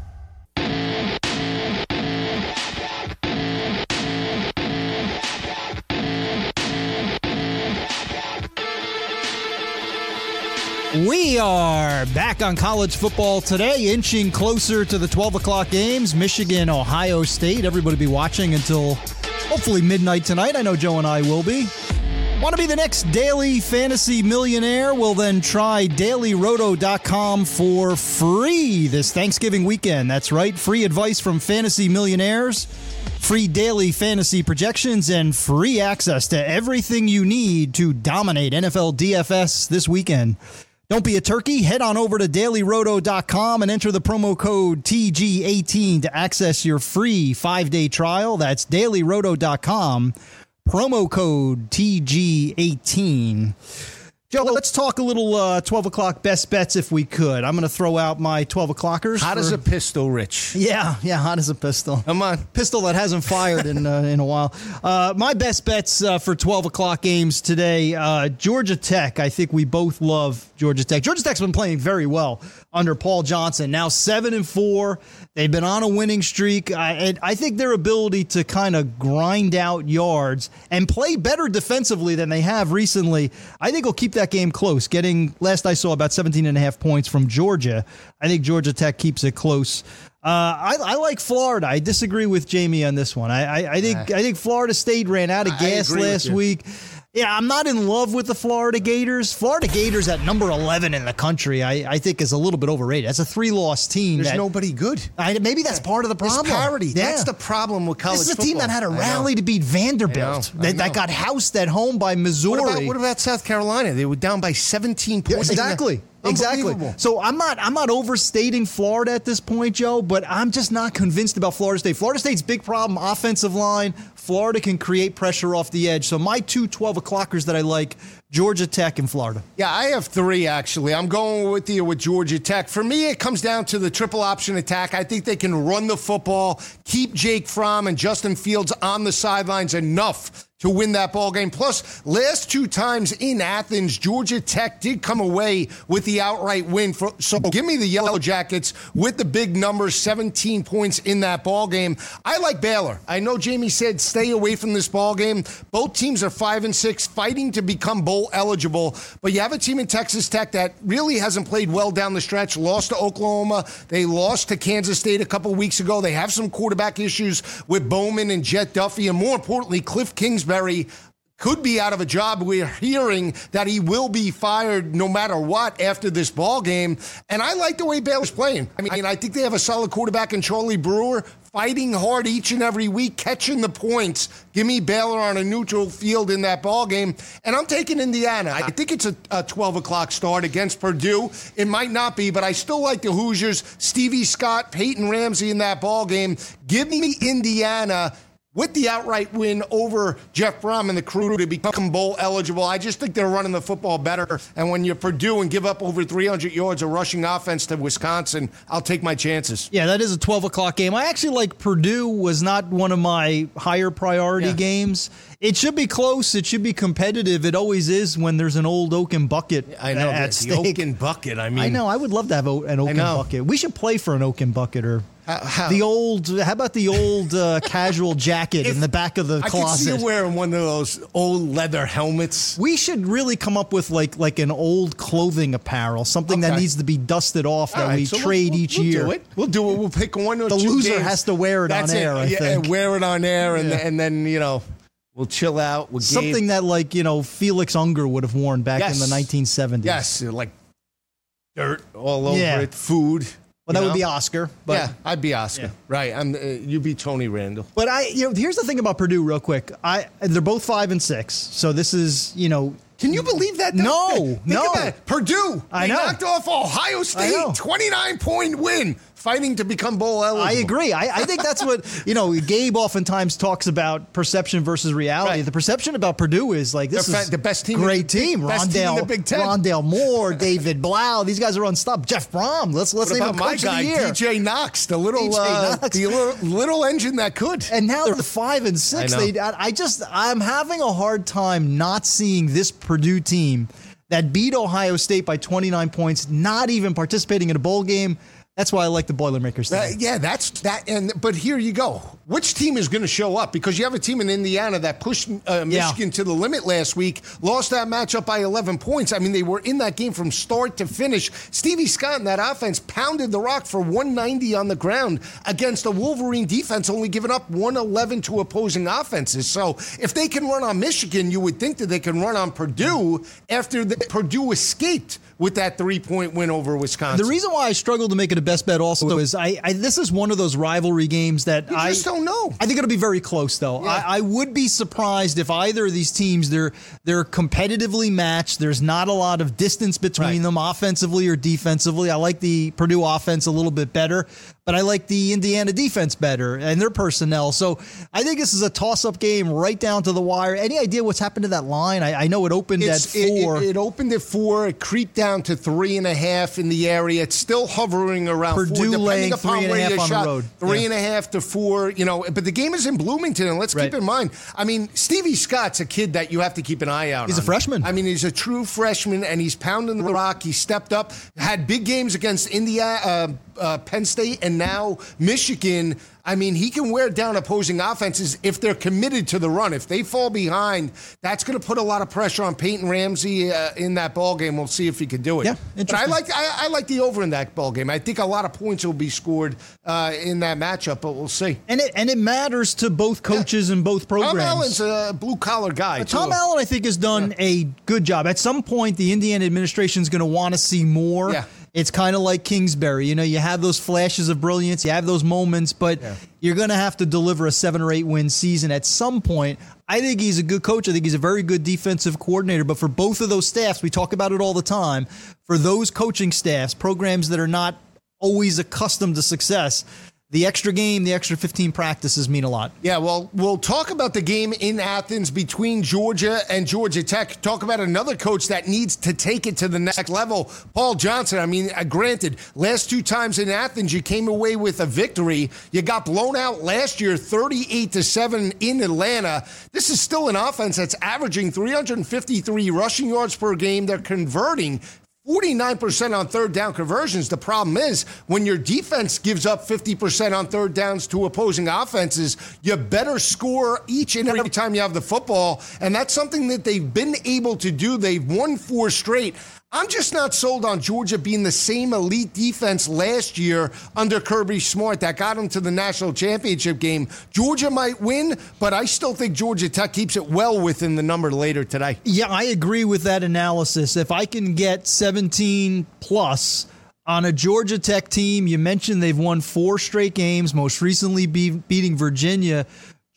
We are back on college football today, inching closer to the 12 o'clock games. Michigan, Ohio State. Everybody be watching until hopefully midnight tonight. I know Joe and I will be. Want to be the next daily fantasy millionaire? Well, then try dailyroto.com for free this Thanksgiving weekend. That's right, free advice from fantasy millionaires, free daily fantasy projections, and free access to everything you need to dominate NFL DFS this weekend. Don't be a turkey. Head on over to dailyroto.com and enter the promo code TG18 to access your free five day trial. That's dailyroto.com, promo code TG18. Joe, well, let's talk a little uh, 12 o'clock best bets if we could. I'm going to throw out my 12 o'clockers. Hot for... as a pistol, Rich. Yeah, yeah, hot as a pistol. Come on. Pistol that hasn't fired in, uh, in a while. Uh, my best bets uh, for 12 o'clock games today uh, Georgia Tech. I think we both love Georgia Tech. Georgia Tech's been playing very well under Paul Johnson. Now 7 and 4. They've been on a winning streak. I, I think their ability to kind of grind out yards and play better defensively than they have recently, I think will keep that game close. Getting, last I saw, about 17 and a half points from Georgia. I think Georgia Tech keeps it close. Uh, I, I, like Florida. I disagree with Jamie on this one. I, I, I think I think Florida State ran out of gas last week. Yeah, I'm not in love with the Florida Gators. Florida Gators at number 11 in the country, I, I think is a little bit overrated. That's a three loss team. There's that, nobody good. I, maybe that's part of the problem. It's parity. Yeah. That's the problem with college This is a football. team that had a rally to beat Vanderbilt that, that, got housed at home by Missouri. What about, what about South Carolina? They were down by 17 points. Yeah, exactly. Exactly. So I'm not I'm not overstating Florida at this point, Joe, but I'm just not convinced about Florida State. Florida State's big problem, offensive line. Florida can create pressure off the edge. So my two 12 o'clockers that I like, Georgia Tech and Florida. Yeah, I have three actually. I'm going with you with Georgia Tech. For me, it comes down to the triple option attack. I think they can run the football, keep Jake Fromm and Justin Fields on the sidelines enough to win that ball game. Plus, last two times in Athens, Georgia Tech did come away with the outright win. For, so give me the Yellow Jackets with the big numbers, 17 points in that ball game. I like Baylor. I know Jamie said stay away from this ball game. Both teams are five and six, fighting to become bowl eligible. But you have a team in Texas Tech that really hasn't played well down the stretch. Lost to Oklahoma. They lost to Kansas State a couple weeks ago. They have some quarterback issues with Bowman and Jett Duffey, and more importantly, Cliff Kingsbury could be out of a job. We're hearing that he will be fired no matter what after this ball game. And I like the way Baylor's playing. I mean, I think they have a solid quarterback in Charlie Brewer, fighting hard each and every week, catching the points. Give me Baylor on a neutral field in that ball game. And I'm taking Indiana. I think it's a, a 12 o'clock start against Purdue. It might not be, but I still like the Hoosiers. Stevie Scott, Peyton Ramsey in that ball game. Give me Indiana with the outright win over Jeff Brom and the crew to become bowl eligible. I just think they're running the football better. And when you're Purdue and give up over 300 yards of rushing offense to Wisconsin, I'll take my chances. Yeah, that is a 12 o'clock game. I actually like Purdue was not one of my higher priority yeah. games. It should be close. It should be competitive. It always is when there's an old Oaken bucket. I know at the stake. Oaken bucket. I mean, I know. I would love to have an Oaken bucket. We should play for an Oaken bucket or how, how? The old, how about the old uh, casual jacket if, in the back of the I closet? I see you wearing one of those old leather helmets. We should really come up with like like an old clothing apparel, something okay. that needs to be dusted off that right, we so trade we'll, each we'll year. Do it. We'll do it. We'll pick one or the two. loser games. has to wear it That's on air. I yeah, think. wear it on air, and, yeah. and then you know We'll chill out. We'll Something game. that, like, you know, Felix Unger would have worn back yes. in the 1970s. Yes, like dirt all over yeah. it, food. Well, that know? would be Oscar. But yeah, I'd be Oscar. Yeah. Right. I'm. Uh, you'd be Tony Randall. But I, you know, here's the thing about Purdue, real quick. I they're both five and six, so this is, you know. Can you believe that? No, Think no. Purdue. I know. knocked off Ohio State. 29 point win fighting to become bowl eligible. I agree. I, I, think that's what you know. Gabe oftentimes talks about perception versus reality. Right. The perception about Purdue is like this They're is the best team, great team. Best Rondale, team Big Ten. Rondale Moore, David Blough. These guys are unstoppable. Jeff Brohm. Let's let's what name about my guy, DJ Knox, the little uh, the little, little, engine that could. And now they're five and six. I, they, I just I'm having a hard time not seeing this Purdue team that beat Ohio State by 29 points, not even participating in a bowl game that's why I like the Boilermakers. Uh, yeah, that's that. And but here you go. Which team is going to show up? Because you have a team in Indiana that pushed uh, Michigan yeah. to the limit last week, lost that matchup by 11 points. I mean, they were in that game from start to finish. Stevie Scott and that offense pounded the rock for 190 on the ground against a Wolverine defense, only giving up 111 to opposing offenses. So if they can run on Michigan, you would think that they can run on Purdue after the, Purdue escaped with that three point win over Wisconsin. The reason why I struggle to make it a best bet also is I, I this is one of those rivalry games that you I just don't know. I think it'll be very close though. Yeah. I, I, would be surprised if either of these teams they're they're competitively matched. There's not a lot of distance between right. them offensively or defensively. I like the Purdue offense a little bit better, but I like the Indiana defense better and their personnel. So I think this is a toss up game right down to the wire. Any idea what's happened to that line? I, I know it opened it's, at four. It, it, it opened at four. It creeped down to three and a half in the area. It's still hovering around Purdue four, laying three and a half on shot, the road. Three yeah. and a half to four, you know. But the game is in Bloomington, and let's right. keep in mind. I mean, Stevie Scott's a kid that you have to keep an eye out. He's on. a freshman. I mean, he's a true freshman, and he's pounding the rock. He stepped up, had big games against India, uh, uh, Penn State, and now Michigan. I mean, he can wear down opposing offenses if they're committed to the run. If they fall behind, that's going to put a lot of pressure on Peyton Ramsey uh, in that ball game. We'll see if he can do it. Yeah, but I like I, I, like the over in that ball game. I think a lot of points will be scored uh, in that matchup, but we'll see. And it and it matters to both coaches yeah. and both programs. Tom Allen's a blue collar guy. Tom Allen, I think, has done yeah. a good job. At some point, the Indiana administration is going to want to see more. Yeah it's kind of like Kingsbury. You know, you have those flashes of brilliance, you have those moments, but yeah. you're going to have to deliver a seven or eight win season at some point. I think he's a good coach. I think he's a very good defensive coordinator. But for both of those staffs, we talk about it all the time. For those coaching staffs, programs that are not always accustomed to success, the extra game, the extra 15 practices mean a lot. Yeah, well, we'll talk about the game in Athens between Georgia and Georgia Tech. Talk about another coach that needs to take it to the next level. Paul Johnson. I mean, uh, granted, last two times in Athens, you came away with a victory. You got blown out last year, 38 to 7 in Atlanta. This is still an offense that's averaging 353 rushing yards per game. They're converting 49% on third down conversions. The problem is when your defense gives up 50% on third downs to opposing offenses, you better score each and every time you have the football. And that's something that they've been able to do. They've won four straight. I'm just not sold on Georgia being the same elite defense last year under Kirby Smart that got them to the national championship game. Georgia might win, but I still think Georgia Tech keeps it well within the number later today. Yeah, I agree with that analysis. If I can get 17 plus on a Georgia Tech team, you mentioned they've won four straight games, most recently be- beating Virginia.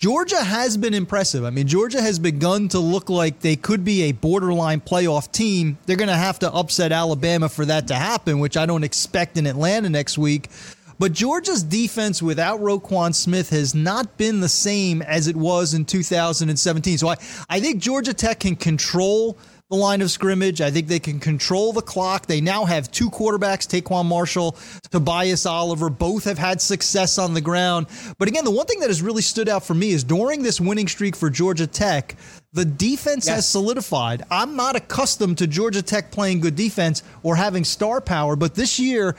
Georgia has been impressive. I mean, Georgia has begun to look like they could be a borderline playoff team. They're going to have to upset Alabama for that to happen, which I don't expect in Atlanta next week. But Georgia's defense without Roquan Smith has not been the same as it was in 2017. So I, I think Georgia Tech can control the line of scrimmage. I think they can control the clock. They now have two quarterbacks, TaQuon Marshall, Tobias Oliver. Both have had success on the ground. But again, the one thing that has really stood out for me is during this winning streak for Georgia Tech, the defense yes. has solidified. I'm not accustomed to Georgia Tech playing good defense or having star power, but this year,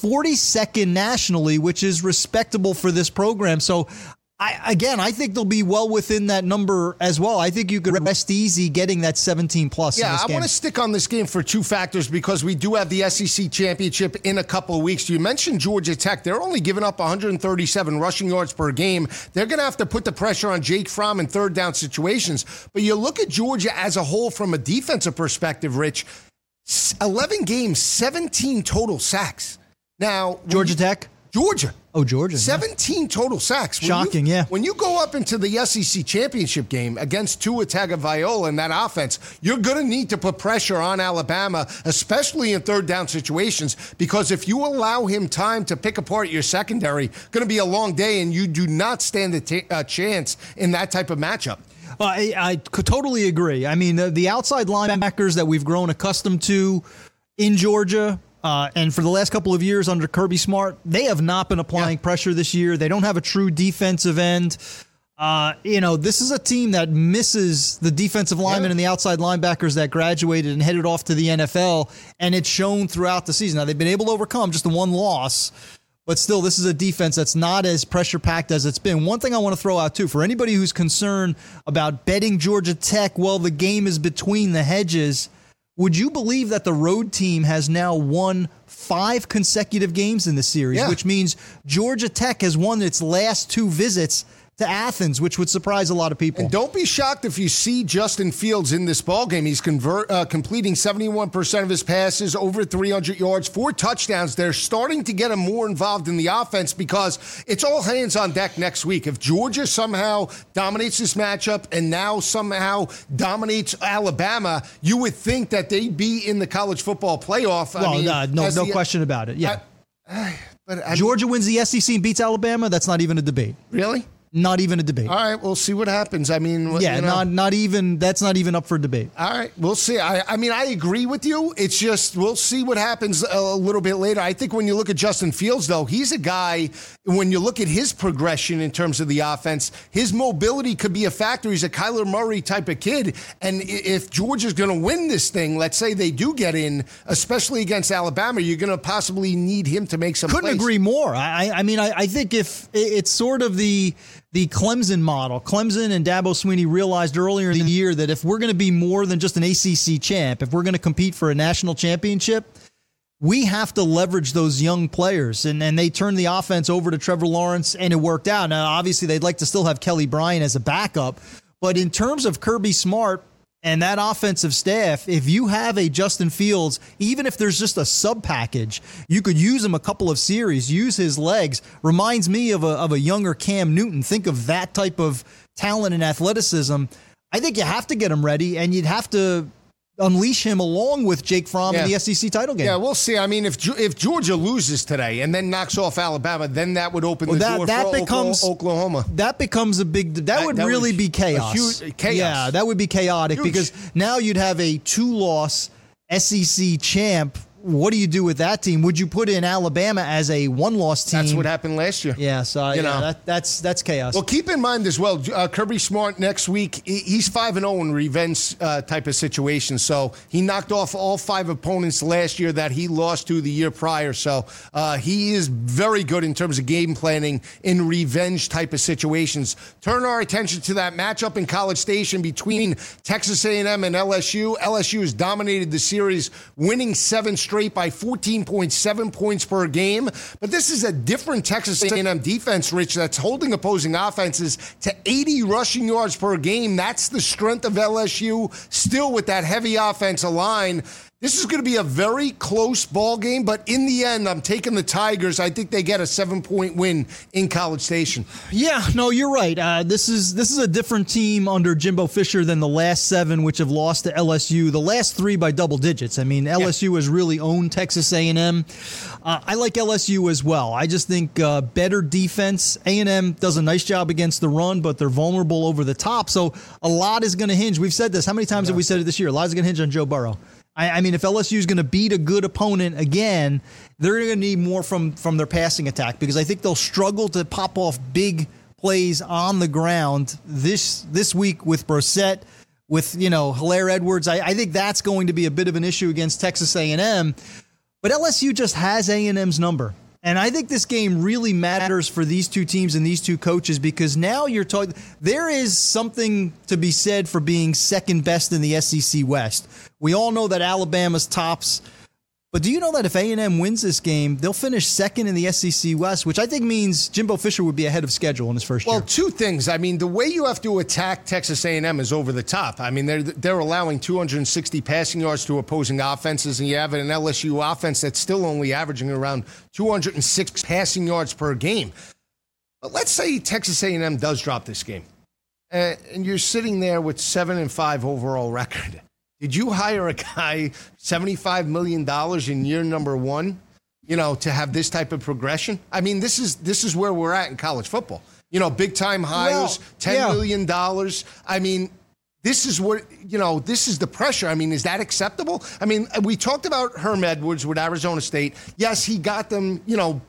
42nd nationally, which is respectable for this program. So I, again, I think they'll be well within that number as well. I think you could rest easy getting that 17 plus. Yeah, I want to stick on this game for two factors because we do have the SEC championship in a couple of weeks. You mentioned Georgia Tech; they're only giving up 137 rushing yards per game. They're going to have to put the pressure on Jake Fromm in third down situations. But you look at Georgia as a whole from a defensive perspective, Rich. 11 games, 17 total sacks. Now, Georgia you, Tech, Georgia. Oh, Georgia. 17 yeah. total sacks. When Shocking, you, yeah. When you go up into the SEC championship game against Tua Tagovailoa and that offense, you're going to need to put pressure on Alabama, especially in third down situations, because if you allow him time to pick apart your secondary, going to be a long day, and you do not stand a, t- a chance in that type of matchup. Well, I, I could totally agree. I mean, the, the outside linebackers that we've grown accustomed to in Georgia, uh, and for the last couple of years under Kirby Smart, they have not been applying yeah. pressure this year. They don't have a true defensive end. Uh, you know, this is a team that misses the defensive linemen yeah. and the outside linebackers that graduated and headed off to the NFL, and it's shown throughout the season. Now, they've been able to overcome just the one loss, but still, this is a defense that's not as pressure packed as it's been. One thing I want to throw out, too, for anybody who's concerned about betting Georgia Tech, well, the game is between the hedges would you believe that the road team has now won five consecutive games in the series, yeah. which means Georgia Tech has won its last two visits to Athens, which would surprise a lot of people. And don't be shocked if you see Justin Fields in this ball game. He's convert, uh, completing 71% of his passes, over 300 yards, four touchdowns. They're starting to get him more involved in the offense because it's all hands on deck next week. If Georgia somehow dominates this matchup and now somehow dominates Alabama, you would think that they'd be in the college football playoff. Well, I mean, uh, no, no the, question about it. Yeah. I, I, but Georgia wins the SEC and beats Alabama. That's not even a debate. Really? Not even a debate. All right, we'll see what happens. I mean, yeah, you know, not not even that's not even up for debate. All right, we'll see. I, I mean, I agree with you. It's just we'll see what happens a little bit later. I think when you look at Justin Fields, though, he's a guy. When you look at his progression in terms of the offense, his mobility could be a factor. He's a Kyler Murray type of kid, and if Georgia's going to win this thing, let's say they do get in, especially against Alabama, you're going to possibly need him to make some. Couldn't plays. agree more. I, I mean, I, I think if it's sort of the the Clemson model. Clemson and Dabo Swinney realized earlier in the year that if we're going to be more than just an ACC champ, if we're going to compete for a national championship, we have to leverage those young players. And, and they turned the offense over to Trevor Lawrence, and it worked out. Now, obviously, they'd like to still have Kelly Bryant as a backup. But in terms of Kirby Smart, and that offensive staff, if you have a Justin Fields, even if there's just a sub package, you could use him a couple of series, use his legs. Reminds me of a, of a younger Cam Newton. Think of that type of talent and athleticism. I think you have to get him ready, and you'd have to unleash him along with Jake Fromm yeah. in the SEC title game. Yeah, we'll see. I mean, if if Georgia loses today and then knocks off Alabama, then that would open well, the that, door that for becomes, Oklahoma. That becomes a big. That, that would that really would be chaos. Huge, chaos. Yeah, that would be chaotic huge. because now you'd have a two-loss SEC champ what do you do with that team? Would you put in Alabama as a one-loss team? That's what happened last year. Yeah, so you yeah, know that, that's that's chaos. Well, keep in mind as well, uh, Kirby Smart next week he's five and zero oh in revenge uh, type of situation. So he knocked off all five opponents last year that he lost to the year prior. So uh, he is very good in terms of game planning in revenge type of situations. Turn our attention to that matchup in College Station between Texas A&M and LSU. LSU has dominated the series, winning seven straight by 14.7 points per game. But this is a different Texas A&M defense, Rich, that's holding opposing offenses to 80 rushing yards per game. That's the strength of LSU, still with that heavy offensive line. This is going to be a very close ball game, but in the end, I'm taking the Tigers. I think they get a seven point win in College Station. Yeah, no, you're right. Uh, this is this is a different team under Jimbo Fisher than the last seven, which have lost to LSU. The last three by double digits. I mean, LSU yeah. has really owned Texas A&M. Uh, I like LSU as well. I just think uh, better defense. A&M does a nice job against the run, but they're vulnerable over the top. So a lot is going to hinge. We've said this. How many times yeah. have we said it this year? A lot is going to hinge on Joe Burrow. I, I mean, if LSU is going to beat a good opponent again, they're going to need more from from their passing attack because I think they'll struggle to pop off big plays on the ground this this week with Brossette, with you know Helaire Edwards. I, I think that's going to be a bit of an issue against Texas A&M. But LSU just has A&M's number. And I think this game really matters for these two teams and these two coaches because now you're talking. There is something to be said for being second best in the SEC West. We all know that Alabama's tops but do you know that if A&M wins this game, they'll finish second in the SEC West, which I think means Jimbo Fisher would be ahead of schedule in his first well, year. Well, two things. I mean, the way you have to attack Texas A&M is over the top. I mean, they're they're allowing 260 passing yards to opposing offenses, and you have an LSU offense that's still only averaging around 206 passing yards per game. But let's say Texas A&M does drop this game, and you're sitting there with seven and five overall record. Did you hire a guy $75 million in year number one, you know, to have this type of progression? I mean, this is this is where we're at in college football. You know, big time hires, well, ten yeah. million dollars. I mean, this is what you know. This is the pressure. I mean, is that acceptable? I mean, we talked about Herm Edwards with Arizona State. Yes, he got them. You know,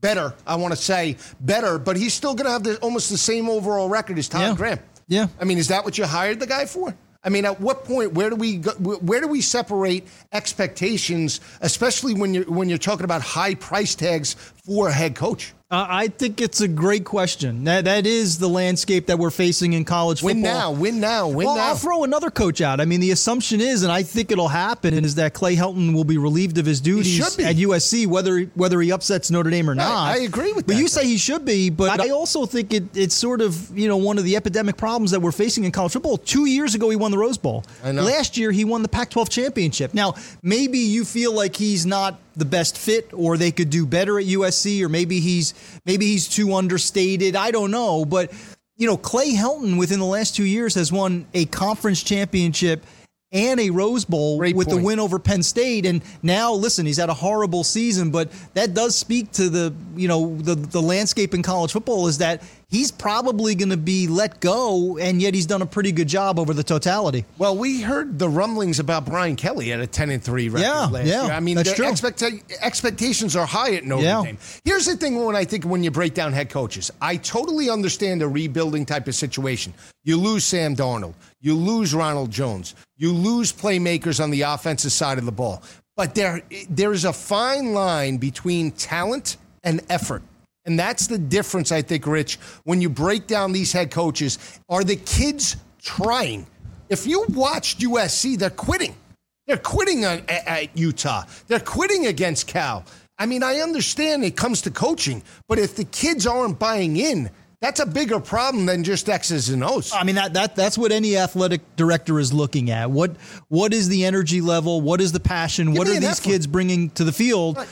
better. I want to say better, but he's still going to have the, almost the same overall record as Tom yeah. Graham. Yeah. I mean, is that what you hired the guy for? I mean, at what point where do we go, where do we separate expectations, especially when you're when you're talking about high price tags for a head coach? Uh, I think it's a great question. That that is the landscape that we're facing in college football. Win now, win now, win now. well, now. I'll throw another coach out. I mean, the assumption is, and I think it'll happen, is that Clay Helton will be relieved of his duties at USC, whether whether he upsets Notre Dame or not. I, I agree with but that. But you say he should be, but I also think it, it's sort of you know one of the epidemic problems that we're facing in college football. Two years ago, he won the Rose Bowl. Last year, he won the Pac-12 championship. Now, maybe you feel like he's not the best fit or they could do better at USC or maybe he's maybe he's too understated. I don't know, but you know, Clay Helton within the last 2 years has won a conference championship and a Rose Bowl Great with point. the win over Penn State. And now, listen, he's had a horrible season, but that does speak to the you know the the landscape in college football is that he's probably going to be let go, and yet he's done a pretty good job over the totality. Well, we heard the rumblings about Brian Kelly at a ten and three record yeah, last yeah, year. I mean, that's the expecta- expectations are high at Notre yeah. Dame. Here's the thing: when I think when you break down head coaches, I totally understand a rebuilding type of situation. You lose Sam Darnold, you lose Ronald Jones, you lose playmakers on the offensive side of the ball. But there, there is a fine line between talent and effort. And that's the difference, I think, Rich, when you break down these head coaches. Are the kids trying? If you watched USC, they're quitting. They're quitting at, at Utah. They're quitting against Cal. I mean, I understand it comes to coaching, but if the kids aren't buying in, that's a bigger problem than just X's and O's. I mean that that that's what any athletic director is looking at. What what is the energy level? What is the passion? Give what are these effort. kids bringing to the field? Right.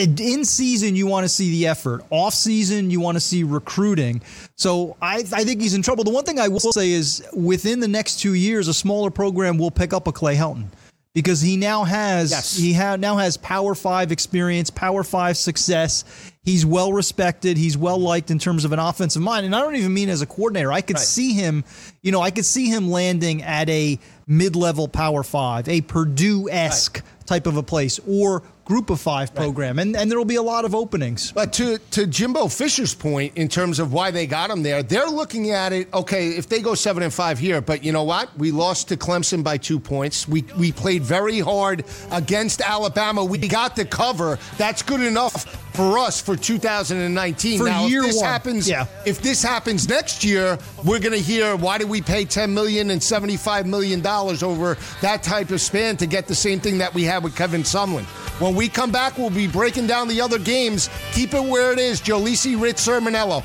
In season, you want to see the effort. Off season, you want to see recruiting. So I, I think he's in trouble. The one thing I will say is within the next two years, a smaller program will pick up a Clay Helton because he now has yes. he ha- now has Power Five experience, Power Five success. He's well respected. He's well liked in terms of an offensive mind, and I don't even mean as a coordinator. I could right. see him, you know, I could see him landing at a mid level Power Five, a Purdue esque right. type of a place, or group of five program, right. and, and there will be a lot of openings. But to, to Jimbo Fisher's point, in terms of why they got him there, they're looking at it. Okay, if they go seven and five here, but you know what? We lost to Clemson by two points. We we played very hard against Alabama. We got the cover. That's good enough for us for 2019. For now, year if this one. happens, yeah. if this happens next year, we're going to hear why did we pay 10 million and 75 million dollars over that type of span to get the same thing that we had with Kevin Sumlin. When we come back, we'll be breaking down the other games. Keep it where it is. Joe Lisi Rich Cirminiello.